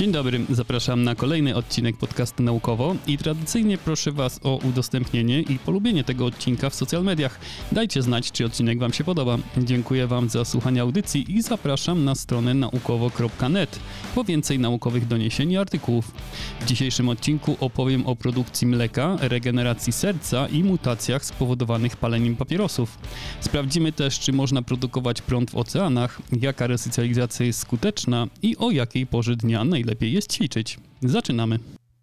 Dzień dobry, zapraszam na kolejny odcinek podcastu Naukowo i tradycyjnie proszę Was o udostępnienie i polubienie tego odcinka w social mediach. Dajcie znać, czy odcinek Wam się podoba. Dziękuję Wam za słuchanie audycji i zapraszam na stronę naukowo.net po więcej naukowych doniesień i artykułów. W dzisiejszym odcinku opowiem o produkcji mleka, regeneracji serca i mutacjach spowodowanych paleniem papierosów. Sprawdzimy też, czy można produkować prąd w oceanach, jaka resocjalizacja jest skuteczna i o jakiej porze dnia najlepiej lepiej jest ćwiczyć. Zaczynamy.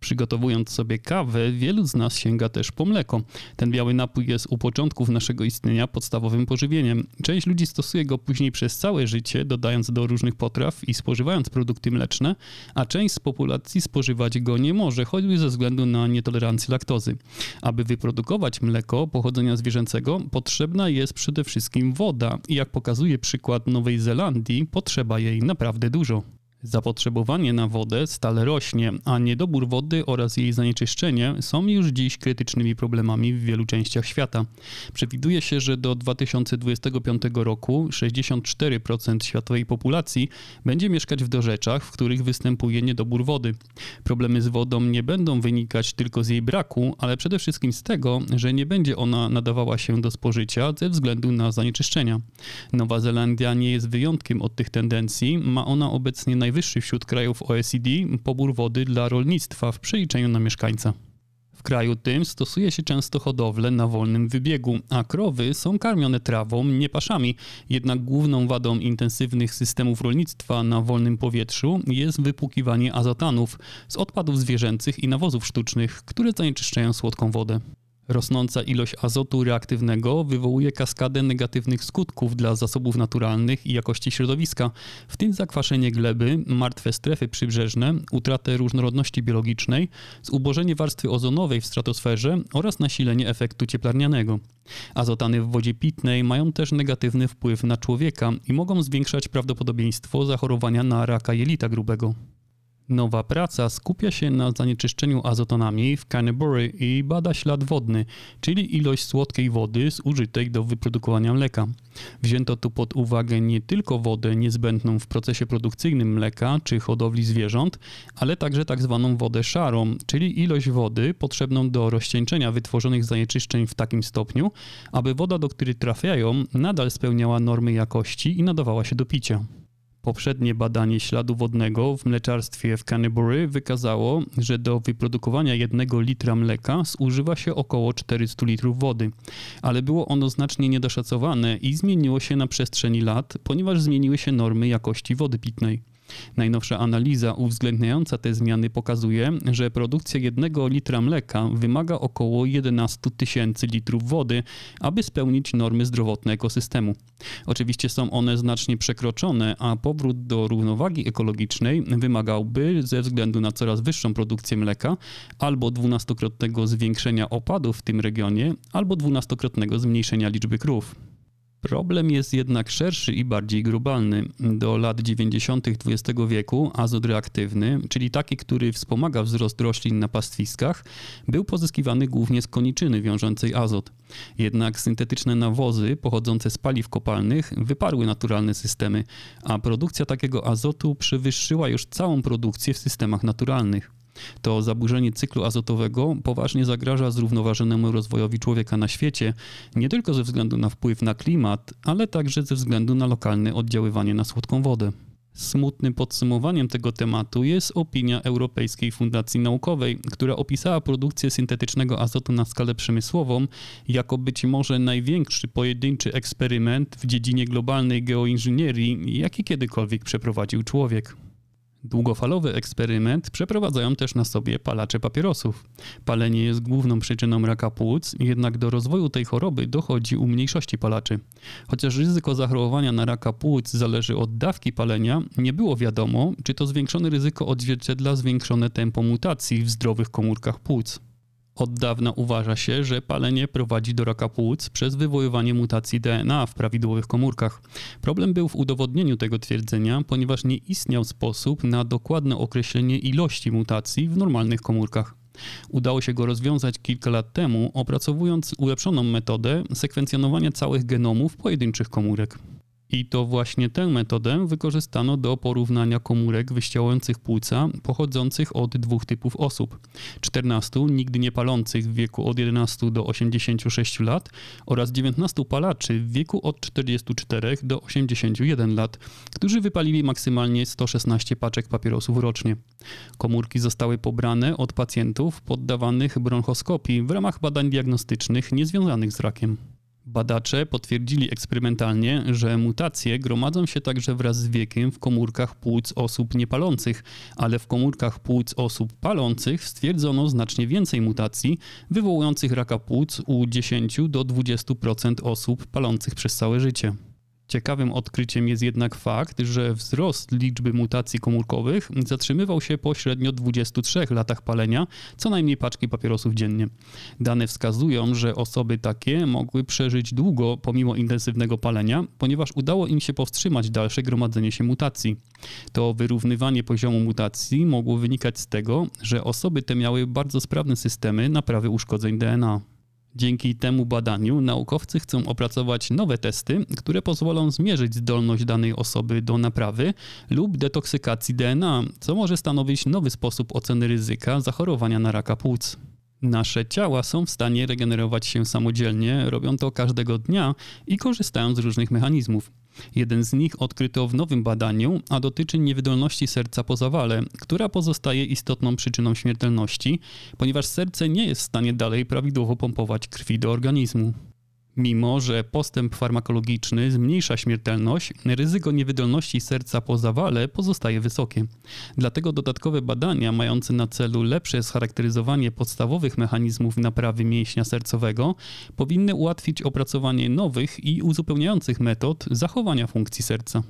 Przygotowując sobie kawę, wielu z nas sięga też po mleko. Ten biały napój jest u początków naszego istnienia podstawowym pożywieniem. Część ludzi stosuje go później przez całe życie, dodając do różnych potraw i spożywając produkty mleczne, a część z populacji spożywać go nie może, choćby ze względu na nietolerancję laktozy. Aby wyprodukować mleko pochodzenia zwierzęcego, potrzebna jest przede wszystkim woda i jak pokazuje przykład Nowej Zelandii, potrzeba jej naprawdę dużo. Zapotrzebowanie na wodę stale rośnie, a niedobór wody oraz jej zanieczyszczenie są już dziś krytycznymi problemami w wielu częściach świata. Przewiduje się, że do 2025 roku 64% światowej populacji będzie mieszkać w dorzeczach, w których występuje niedobór wody. Problemy z wodą nie będą wynikać tylko z jej braku, ale przede wszystkim z tego, że nie będzie ona nadawała się do spożycia ze względu na zanieczyszczenia. Nowa Zelandia nie jest wyjątkiem od tych tendencji, ma ona obecnie naj najwyższy wśród krajów OECD pobór wody dla rolnictwa w przeliczeniu na mieszkańca. W kraju tym stosuje się często hodowlę na wolnym wybiegu, a krowy są karmione trawą, nie paszami. Jednak główną wadą intensywnych systemów rolnictwa na wolnym powietrzu jest wypłukiwanie azotanów z odpadów zwierzęcych i nawozów sztucznych, które zanieczyszczają słodką wodę. Rosnąca ilość azotu reaktywnego wywołuje kaskadę negatywnych skutków dla zasobów naturalnych i jakości środowiska, w tym zakwaszenie gleby, martwe strefy przybrzeżne, utratę różnorodności biologicznej, zubożenie warstwy ozonowej w stratosferze oraz nasilenie efektu cieplarnianego. Azotany w wodzie pitnej mają też negatywny wpływ na człowieka i mogą zwiększać prawdopodobieństwo zachorowania na raka jelita grubego. Nowa praca skupia się na zanieczyszczeniu azotonami w Canterbury i bada ślad wodny, czyli ilość słodkiej wody zużytej do wyprodukowania mleka. Wzięto tu pod uwagę nie tylko wodę niezbędną w procesie produkcyjnym mleka czy hodowli zwierząt, ale także tak zwaną wodę szarą, czyli ilość wody potrzebną do rozcieńczenia wytworzonych zanieczyszczeń w takim stopniu, aby woda, do której trafiają, nadal spełniała normy jakości i nadawała się do picia. Poprzednie badanie śladu wodnego w mleczarstwie w Canterbury wykazało, że do wyprodukowania jednego litra mleka zużywa się około 400 litrów wody, ale było ono znacznie niedoszacowane i zmieniło się na przestrzeni lat, ponieważ zmieniły się normy jakości wody pitnej. Najnowsza analiza uwzględniająca te zmiany pokazuje, że produkcja jednego litra mleka wymaga około 11 tysięcy litrów wody, aby spełnić normy zdrowotne ekosystemu. Oczywiście są one znacznie przekroczone, a powrót do równowagi ekologicznej wymagałby ze względu na coraz wyższą produkcję mleka albo dwunastokrotnego zwiększenia opadów w tym regionie, albo dwunastokrotnego zmniejszenia liczby krów. Problem jest jednak szerszy i bardziej globalny. Do lat 90. XX wieku azot reaktywny, czyli taki, który wspomaga wzrost roślin na pastwiskach, był pozyskiwany głównie z koniczyny wiążącej azot. Jednak syntetyczne nawozy pochodzące z paliw kopalnych wyparły naturalne systemy, a produkcja takiego azotu przewyższyła już całą produkcję w systemach naturalnych. To zaburzenie cyklu azotowego poważnie zagraża zrównoważonemu rozwojowi człowieka na świecie, nie tylko ze względu na wpływ na klimat, ale także ze względu na lokalne oddziaływanie na słodką wodę. Smutnym podsumowaniem tego tematu jest opinia Europejskiej Fundacji Naukowej, która opisała produkcję syntetycznego azotu na skalę przemysłową jako być może największy pojedynczy eksperyment w dziedzinie globalnej geoinżynierii, jaki kiedykolwiek przeprowadził człowiek. Długofalowy eksperyment przeprowadzają też na sobie palacze papierosów. Palenie jest główną przyczyną raka płuc, jednak do rozwoju tej choroby dochodzi u mniejszości palaczy. Chociaż ryzyko zachorowania na raka płuc zależy od dawki palenia, nie było wiadomo, czy to zwiększone ryzyko odzwierciedla zwiększone tempo mutacji w zdrowych komórkach płuc. Od dawna uważa się, że palenie prowadzi do raka płuc przez wywoływanie mutacji DNA w prawidłowych komórkach. Problem był w udowodnieniu tego twierdzenia, ponieważ nie istniał sposób na dokładne określenie ilości mutacji w normalnych komórkach. Udało się go rozwiązać kilka lat temu, opracowując ulepszoną metodę sekwencjonowania całych genomów pojedynczych komórek. I to właśnie tę metodę wykorzystano do porównania komórek wyścielających płuca pochodzących od dwóch typów osób: 14 nigdy nie palących w wieku od 11 do 86 lat oraz 19 palaczy w wieku od 44 do 81 lat, którzy wypalili maksymalnie 116 paczek papierosów rocznie. Komórki zostały pobrane od pacjentów poddawanych bronchoskopii w ramach badań diagnostycznych niezwiązanych z rakiem. Badacze potwierdzili eksperymentalnie, że mutacje gromadzą się także wraz z wiekiem w komórkach płuc osób niepalących, ale w komórkach płuc osób palących stwierdzono znacznie więcej mutacji wywołujących raka płuc u 10 do 20% osób palących przez całe życie. Ciekawym odkryciem jest jednak fakt, że wzrost liczby mutacji komórkowych zatrzymywał się po średnio 23 latach palenia, co najmniej paczki papierosów dziennie. Dane wskazują, że osoby takie mogły przeżyć długo pomimo intensywnego palenia, ponieważ udało im się powstrzymać dalsze gromadzenie się mutacji. To wyrównywanie poziomu mutacji mogło wynikać z tego, że osoby te miały bardzo sprawne systemy naprawy uszkodzeń DNA. Dzięki temu badaniu naukowcy chcą opracować nowe testy, które pozwolą zmierzyć zdolność danej osoby do naprawy lub detoksykacji DNA, co może stanowić nowy sposób oceny ryzyka zachorowania na raka płuc. Nasze ciała są w stanie regenerować się samodzielnie, robią to każdego dnia i korzystają z różnych mechanizmów. Jeden z nich odkryto w nowym badaniu, a dotyczy niewydolności serca po zawale, która pozostaje istotną przyczyną śmiertelności, ponieważ serce nie jest w stanie dalej prawidłowo pompować krwi do organizmu. Mimo, że postęp farmakologiczny zmniejsza śmiertelność, ryzyko niewydolności serca po zawale pozostaje wysokie. Dlatego dodatkowe badania mające na celu lepsze scharakteryzowanie podstawowych mechanizmów naprawy mięśnia sercowego powinny ułatwić opracowanie nowych i uzupełniających metod zachowania funkcji serca.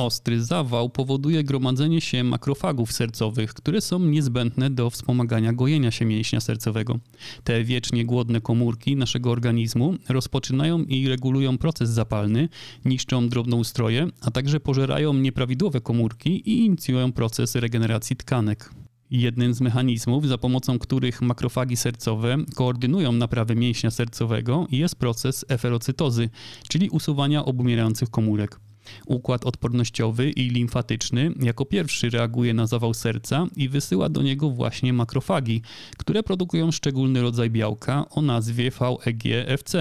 Ostry zawał powoduje gromadzenie się makrofagów sercowych, które są niezbędne do wspomagania gojenia się mięśnia sercowego. Te wiecznie głodne komórki naszego organizmu rozpoczynają i regulują proces zapalny, niszczą drobnoustroje, a także pożerają nieprawidłowe komórki i inicjują proces regeneracji tkanek. Jednym z mechanizmów, za pomocą których makrofagi sercowe koordynują naprawę mięśnia sercowego, jest proces eferocytozy, czyli usuwania obumierających komórek. Układ odpornościowy i limfatyczny jako pierwszy reaguje na zawał serca i wysyła do niego właśnie makrofagi, które produkują szczególny rodzaj białka o nazwie VEGFC,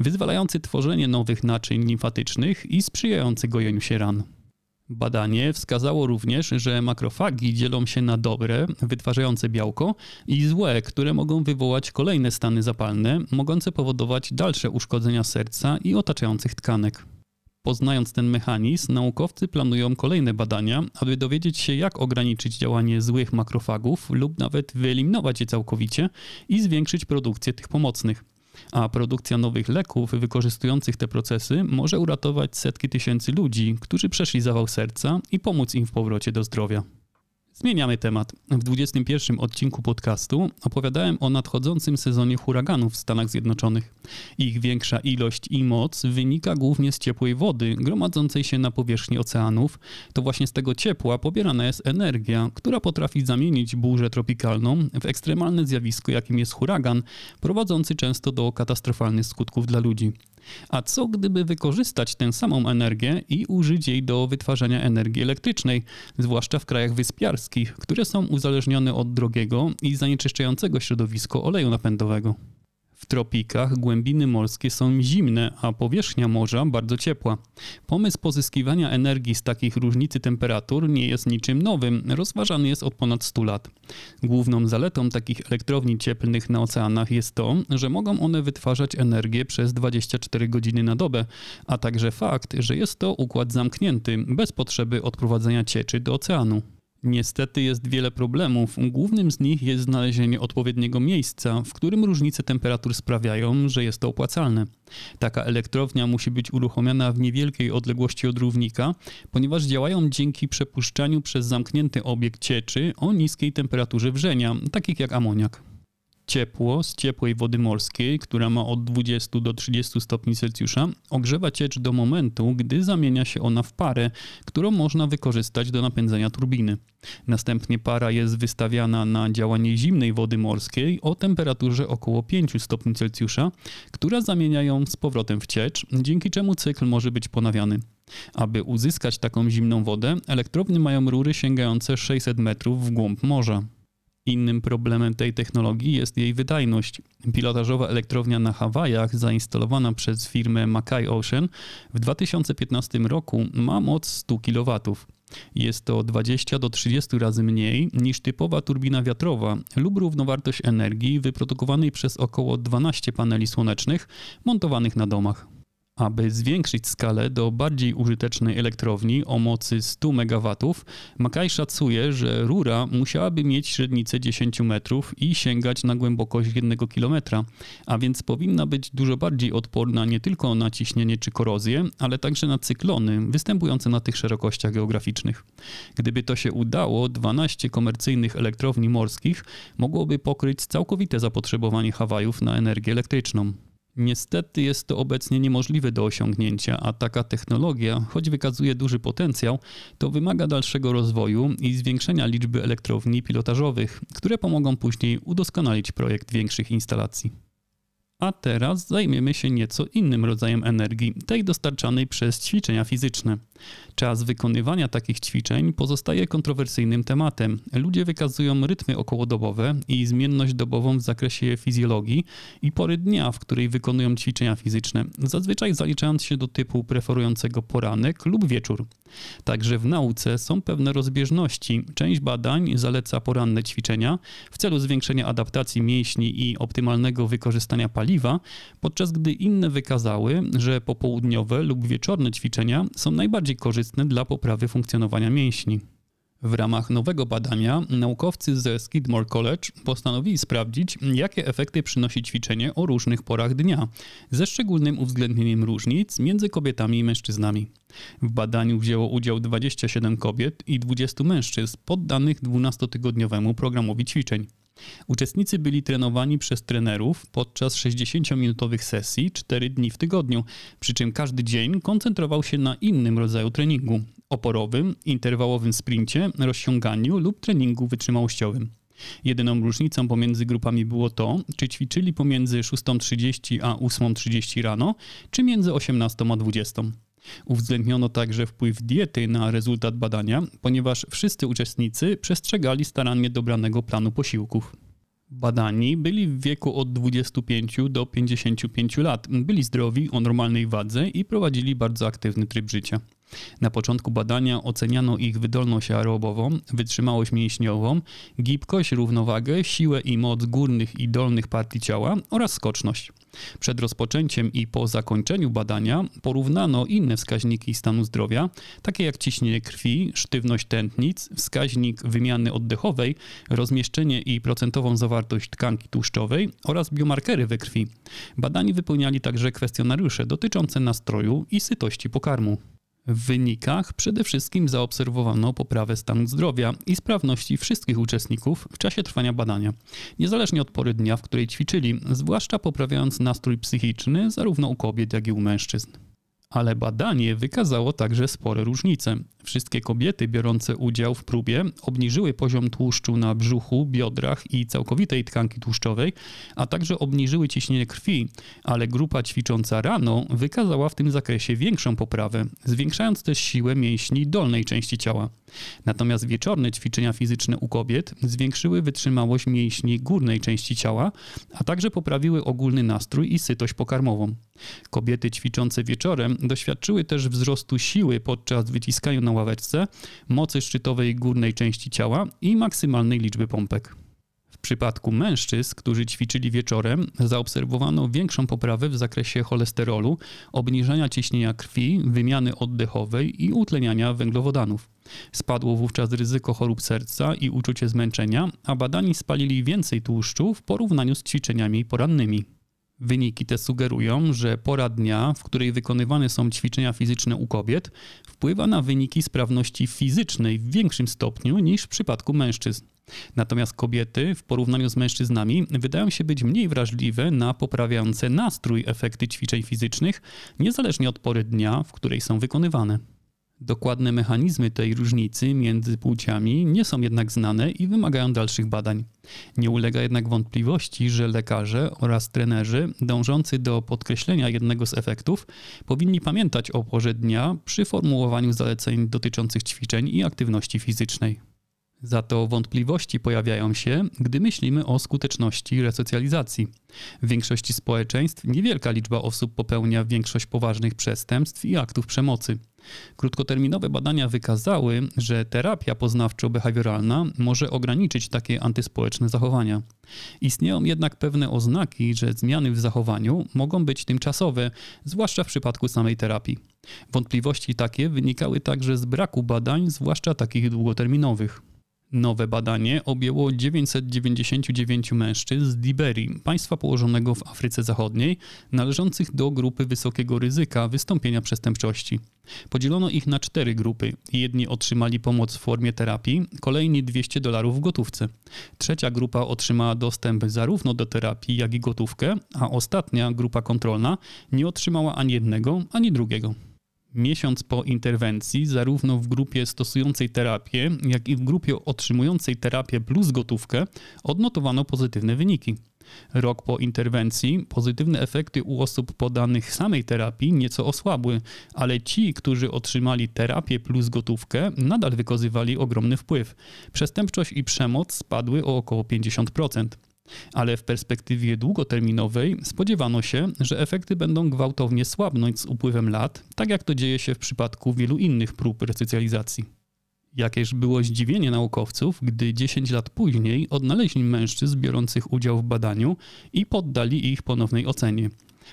wyzwalający tworzenie nowych naczyń limfatycznych i sprzyjający gojeniu się ran. Badanie wskazało również, że makrofagi dzielą się na dobre, wytwarzające białko, i złe, które mogą wywołać kolejne stany zapalne, mogące powodować dalsze uszkodzenia serca i otaczających tkanek. Poznając ten mechanizm, naukowcy planują kolejne badania, aby dowiedzieć się, jak ograniczyć działanie złych makrofagów lub nawet wyeliminować je całkowicie i zwiększyć produkcję tych pomocnych. A produkcja nowych leków wykorzystujących te procesy może uratować setki tysięcy ludzi, którzy przeszli zawał serca i pomóc im w powrocie do zdrowia. Zmieniamy temat. W 21 odcinku podcastu opowiadałem o nadchodzącym sezonie huraganów w Stanach Zjednoczonych. Ich większa ilość i moc wynika głównie z ciepłej wody gromadzącej się na powierzchni oceanów. To właśnie z tego ciepła pobierana jest energia, która potrafi zamienić burzę tropikalną w ekstremalne zjawisko, jakim jest huragan, prowadzący często do katastrofalnych skutków dla ludzi. A co gdyby wykorzystać tę samą energię i użyć jej do wytwarzania energii elektrycznej, zwłaszcza w krajach wyspiarskich, które są uzależnione od drogiego i zanieczyszczającego środowisko oleju napędowego? W tropikach głębiny morskie są zimne, a powierzchnia morza bardzo ciepła. Pomysł pozyskiwania energii z takich różnicy temperatur nie jest niczym nowym, rozważany jest od ponad 100 lat. Główną zaletą takich elektrowni cieplnych na oceanach jest to, że mogą one wytwarzać energię przez 24 godziny na dobę, a także fakt, że jest to układ zamknięty, bez potrzeby odprowadzenia cieczy do oceanu. Niestety jest wiele problemów. Głównym z nich jest znalezienie odpowiedniego miejsca, w którym różnice temperatur sprawiają, że jest to opłacalne. Taka elektrownia musi być uruchomiona w niewielkiej odległości od równika, ponieważ działają dzięki przepuszczaniu przez zamknięty obiekt cieczy o niskiej temperaturze wrzenia, takich jak amoniak. Ciepło z ciepłej wody morskiej, która ma od 20 do 30 stopni Celsjusza, ogrzewa ciecz do momentu, gdy zamienia się ona w parę, którą można wykorzystać do napędzania turbiny. Następnie para jest wystawiana na działanie zimnej wody morskiej o temperaturze około 5 stopni Celsjusza, która zamienia ją z powrotem w ciecz, dzięki czemu cykl może być ponawiany. Aby uzyskać taką zimną wodę, elektrownie mają rury sięgające 600 metrów w głąb morza. Innym problemem tej technologii jest jej wydajność. Pilotażowa elektrownia na Hawajach, zainstalowana przez firmę Mackay Ocean, w 2015 roku ma moc 100 kW. Jest to 20 do 30 razy mniej niż typowa turbina wiatrowa lub równowartość energii wyprodukowanej przez około 12 paneli słonecznych montowanych na domach. Aby zwiększyć skalę do bardziej użytecznej elektrowni o mocy 100 MW, Makaj szacuje, że rura musiałaby mieć średnicę 10 metrów i sięgać na głębokość 1 km, a więc powinna być dużo bardziej odporna nie tylko na ciśnienie czy korozję, ale także na cyklony występujące na tych szerokościach geograficznych. Gdyby to się udało, 12 komercyjnych elektrowni morskich mogłoby pokryć całkowite zapotrzebowanie Hawajów na energię elektryczną. Niestety jest to obecnie niemożliwe do osiągnięcia, a taka technologia, choć wykazuje duży potencjał, to wymaga dalszego rozwoju i zwiększenia liczby elektrowni pilotażowych, które pomogą później udoskonalić projekt większych instalacji. A teraz zajmiemy się nieco innym rodzajem energii, tej dostarczanej przez ćwiczenia fizyczne. Czas wykonywania takich ćwiczeń pozostaje kontrowersyjnym tematem. Ludzie wykazują rytmy okołodobowe i zmienność dobową w zakresie fizjologii i pory dnia, w której wykonują ćwiczenia fizyczne, zazwyczaj zaliczając się do typu preferującego poranek lub wieczór. Także w nauce są pewne rozbieżności. Część badań zaleca poranne ćwiczenia w celu zwiększenia adaptacji mięśni i optymalnego wykorzystania paliwa, podczas gdy inne wykazały, że popołudniowe lub wieczorne ćwiczenia są najbardziej korzystne dla poprawy funkcjonowania mięśni. W ramach nowego badania naukowcy ze Skidmore College postanowili sprawdzić, jakie efekty przynosi ćwiczenie o różnych porach dnia, ze szczególnym uwzględnieniem różnic między kobietami i mężczyznami. W badaniu wzięło udział 27 kobiet i 20 mężczyzn poddanych 12-tygodniowemu programowi ćwiczeń. Uczestnicy byli trenowani przez trenerów podczas 60-minutowych sesji 4 dni w tygodniu, przy czym każdy dzień koncentrował się na innym rodzaju treningu oporowym, interwałowym sprincie, rozciąganiu lub treningu wytrzymałościowym. Jedyną różnicą pomiędzy grupami było to, czy ćwiczyli pomiędzy 6.30 a 8.30 rano, czy między 18 a 20. Uwzględniono także wpływ diety na rezultat badania, ponieważ wszyscy uczestnicy przestrzegali starannie dobranego planu posiłków. Badani byli w wieku od 25 do 55 lat, byli zdrowi, o normalnej wadze i prowadzili bardzo aktywny tryb życia. Na początku badania oceniano ich wydolność aerobową, wytrzymałość mięśniową, gibkość, równowagę, siłę i moc górnych i dolnych partii ciała oraz skoczność. Przed rozpoczęciem i po zakończeniu badania porównano inne wskaźniki stanu zdrowia, takie jak ciśnienie krwi, sztywność tętnic, wskaźnik wymiany oddechowej, rozmieszczenie i procentową zawartość tkanki tłuszczowej oraz biomarkery we krwi. Badani wypełniali także kwestionariusze dotyczące nastroju i sytości pokarmu. W wynikach przede wszystkim zaobserwowano poprawę stanu zdrowia i sprawności wszystkich uczestników w czasie trwania badania, niezależnie od pory dnia, w której ćwiczyli, zwłaszcza poprawiając nastrój psychiczny zarówno u kobiet, jak i u mężczyzn. Ale badanie wykazało także spore różnice. Wszystkie kobiety biorące udział w próbie obniżyły poziom tłuszczu na brzuchu, biodrach i całkowitej tkanki tłuszczowej, a także obniżyły ciśnienie krwi, ale grupa ćwicząca rano wykazała w tym zakresie większą poprawę, zwiększając też siłę mięśni dolnej części ciała. Natomiast wieczorne ćwiczenia fizyczne u kobiet zwiększyły wytrzymałość mięśni górnej części ciała, a także poprawiły ogólny nastrój i sytość pokarmową. Kobiety ćwiczące wieczorem doświadczyły też wzrostu siły podczas wyciskania na ławeczce, mocy szczytowej górnej części ciała i maksymalnej liczby pompek. W przypadku mężczyzn, którzy ćwiczyli wieczorem, zaobserwowano większą poprawę w zakresie cholesterolu, obniżania ciśnienia krwi, wymiany oddechowej i utleniania węglowodanów. Spadło wówczas ryzyko chorób serca i uczucie zmęczenia, a badani spalili więcej tłuszczu w porównaniu z ćwiczeniami porannymi. Wyniki te sugerują, że pora dnia, w której wykonywane są ćwiczenia fizyczne u kobiet, wpływa na wyniki sprawności fizycznej w większym stopniu niż w przypadku mężczyzn. Natomiast kobiety w porównaniu z mężczyznami wydają się być mniej wrażliwe na poprawiające nastrój efekty ćwiczeń fizycznych, niezależnie od pory dnia, w której są wykonywane. Dokładne mechanizmy tej różnicy między płciami nie są jednak znane i wymagają dalszych badań. Nie ulega jednak wątpliwości, że lekarze oraz trenerzy dążący do podkreślenia jednego z efektów powinni pamiętać o porze dnia przy formułowaniu zaleceń dotyczących ćwiczeń i aktywności fizycznej. Za to wątpliwości pojawiają się, gdy myślimy o skuteczności resocjalizacji. W większości społeczeństw niewielka liczba osób popełnia większość poważnych przestępstw i aktów przemocy. Krótkoterminowe badania wykazały, że terapia poznawczo-behawioralna może ograniczyć takie antyspołeczne zachowania. Istnieją jednak pewne oznaki, że zmiany w zachowaniu mogą być tymczasowe, zwłaszcza w przypadku samej terapii. Wątpliwości takie wynikały także z braku badań, zwłaszcza takich długoterminowych. Nowe badanie objęło 999 mężczyzn z Liberii, państwa położonego w Afryce Zachodniej, należących do grupy wysokiego ryzyka wystąpienia przestępczości. Podzielono ich na cztery grupy. Jedni otrzymali pomoc w formie terapii, kolejni 200 dolarów w gotówce. Trzecia grupa otrzymała dostęp zarówno do terapii, jak i gotówkę, a ostatnia, grupa kontrolna, nie otrzymała ani jednego, ani drugiego. Miesiąc po interwencji, zarówno w grupie stosującej terapię, jak i w grupie otrzymującej terapię plus gotówkę, odnotowano pozytywne wyniki. Rok po interwencji pozytywne efekty u osób podanych samej terapii nieco osłabły, ale ci, którzy otrzymali terapię plus gotówkę, nadal wykazywali ogromny wpływ. Przestępczość i przemoc spadły o około 50% ale w perspektywie długoterminowej spodziewano się, że efekty będą gwałtownie słabnąć z upływem lat, tak jak to dzieje się w przypadku wielu innych prób resocjalizacji. Jakież było zdziwienie naukowców, gdy 10 lat później odnaleźli mężczyzn biorących udział w badaniu i poddali ich ponownej ocenie.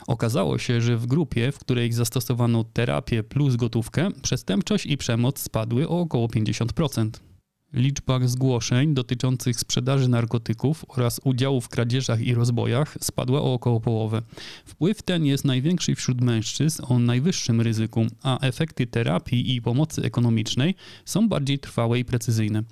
Okazało się, że w grupie, w której zastosowano terapię plus gotówkę, przestępczość i przemoc spadły o około 50%. Liczba zgłoszeń dotyczących sprzedaży narkotyków oraz udziału w kradzieżach i rozbojach spadła o około połowę. Wpływ ten jest największy wśród mężczyzn o najwyższym ryzyku, a efekty terapii i pomocy ekonomicznej są bardziej trwałe i precyzyjne.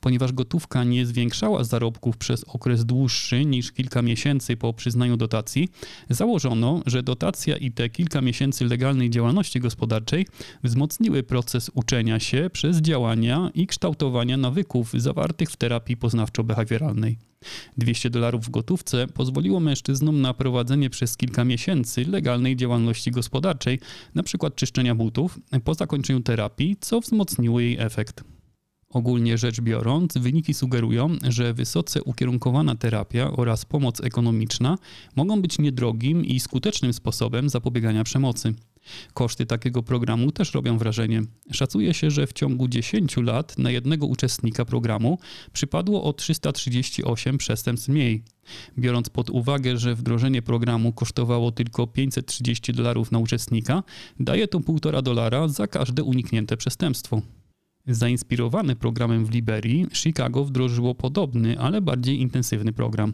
Ponieważ gotówka nie zwiększała zarobków przez okres dłuższy niż kilka miesięcy po przyznaniu dotacji, założono, że dotacja i te kilka miesięcy legalnej działalności gospodarczej wzmocniły proces uczenia się przez działania i kształtowania nawyków zawartych w terapii poznawczo-behawioralnej. 200 dolarów w gotówce pozwoliło mężczyznom na prowadzenie przez kilka miesięcy legalnej działalności gospodarczej, np. czyszczenia butów, po zakończeniu terapii, co wzmocniło jej efekt. Ogólnie rzecz biorąc, wyniki sugerują, że wysoce ukierunkowana terapia oraz pomoc ekonomiczna mogą być niedrogim i skutecznym sposobem zapobiegania przemocy. Koszty takiego programu też robią wrażenie. Szacuje się, że w ciągu 10 lat na jednego uczestnika programu przypadło o 338 przestępstw mniej. Biorąc pod uwagę, że wdrożenie programu kosztowało tylko 530 dolarów na uczestnika, daje to 1,5 dolara za każde uniknięte przestępstwo. Zainspirowany programem w Liberii, Chicago wdrożyło podobny, ale bardziej intensywny program.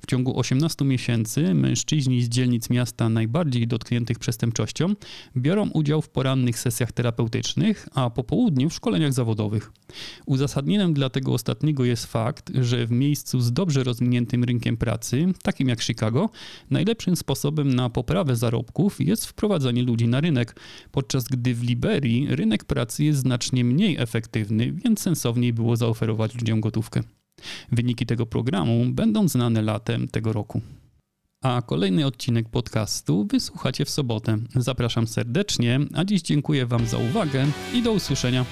W ciągu 18 miesięcy mężczyźni z dzielnic miasta najbardziej dotkniętych przestępczością biorą udział w porannych sesjach terapeutycznych, a po południu w szkoleniach zawodowych. Uzasadnieniem dla tego ostatniego jest fakt, że w miejscu z dobrze rozwiniętym rynkiem pracy, takim jak Chicago, najlepszym sposobem na poprawę zarobków jest wprowadzanie ludzi na rynek, podczas gdy w Liberii rynek pracy jest znacznie mniej efektywny, więc sensowniej było zaoferować ludziom gotówkę. Wyniki tego programu będą znane latem tego roku. A kolejny odcinek podcastu wysłuchacie w sobotę. Zapraszam serdecznie, a dziś dziękuję Wam za uwagę i do usłyszenia.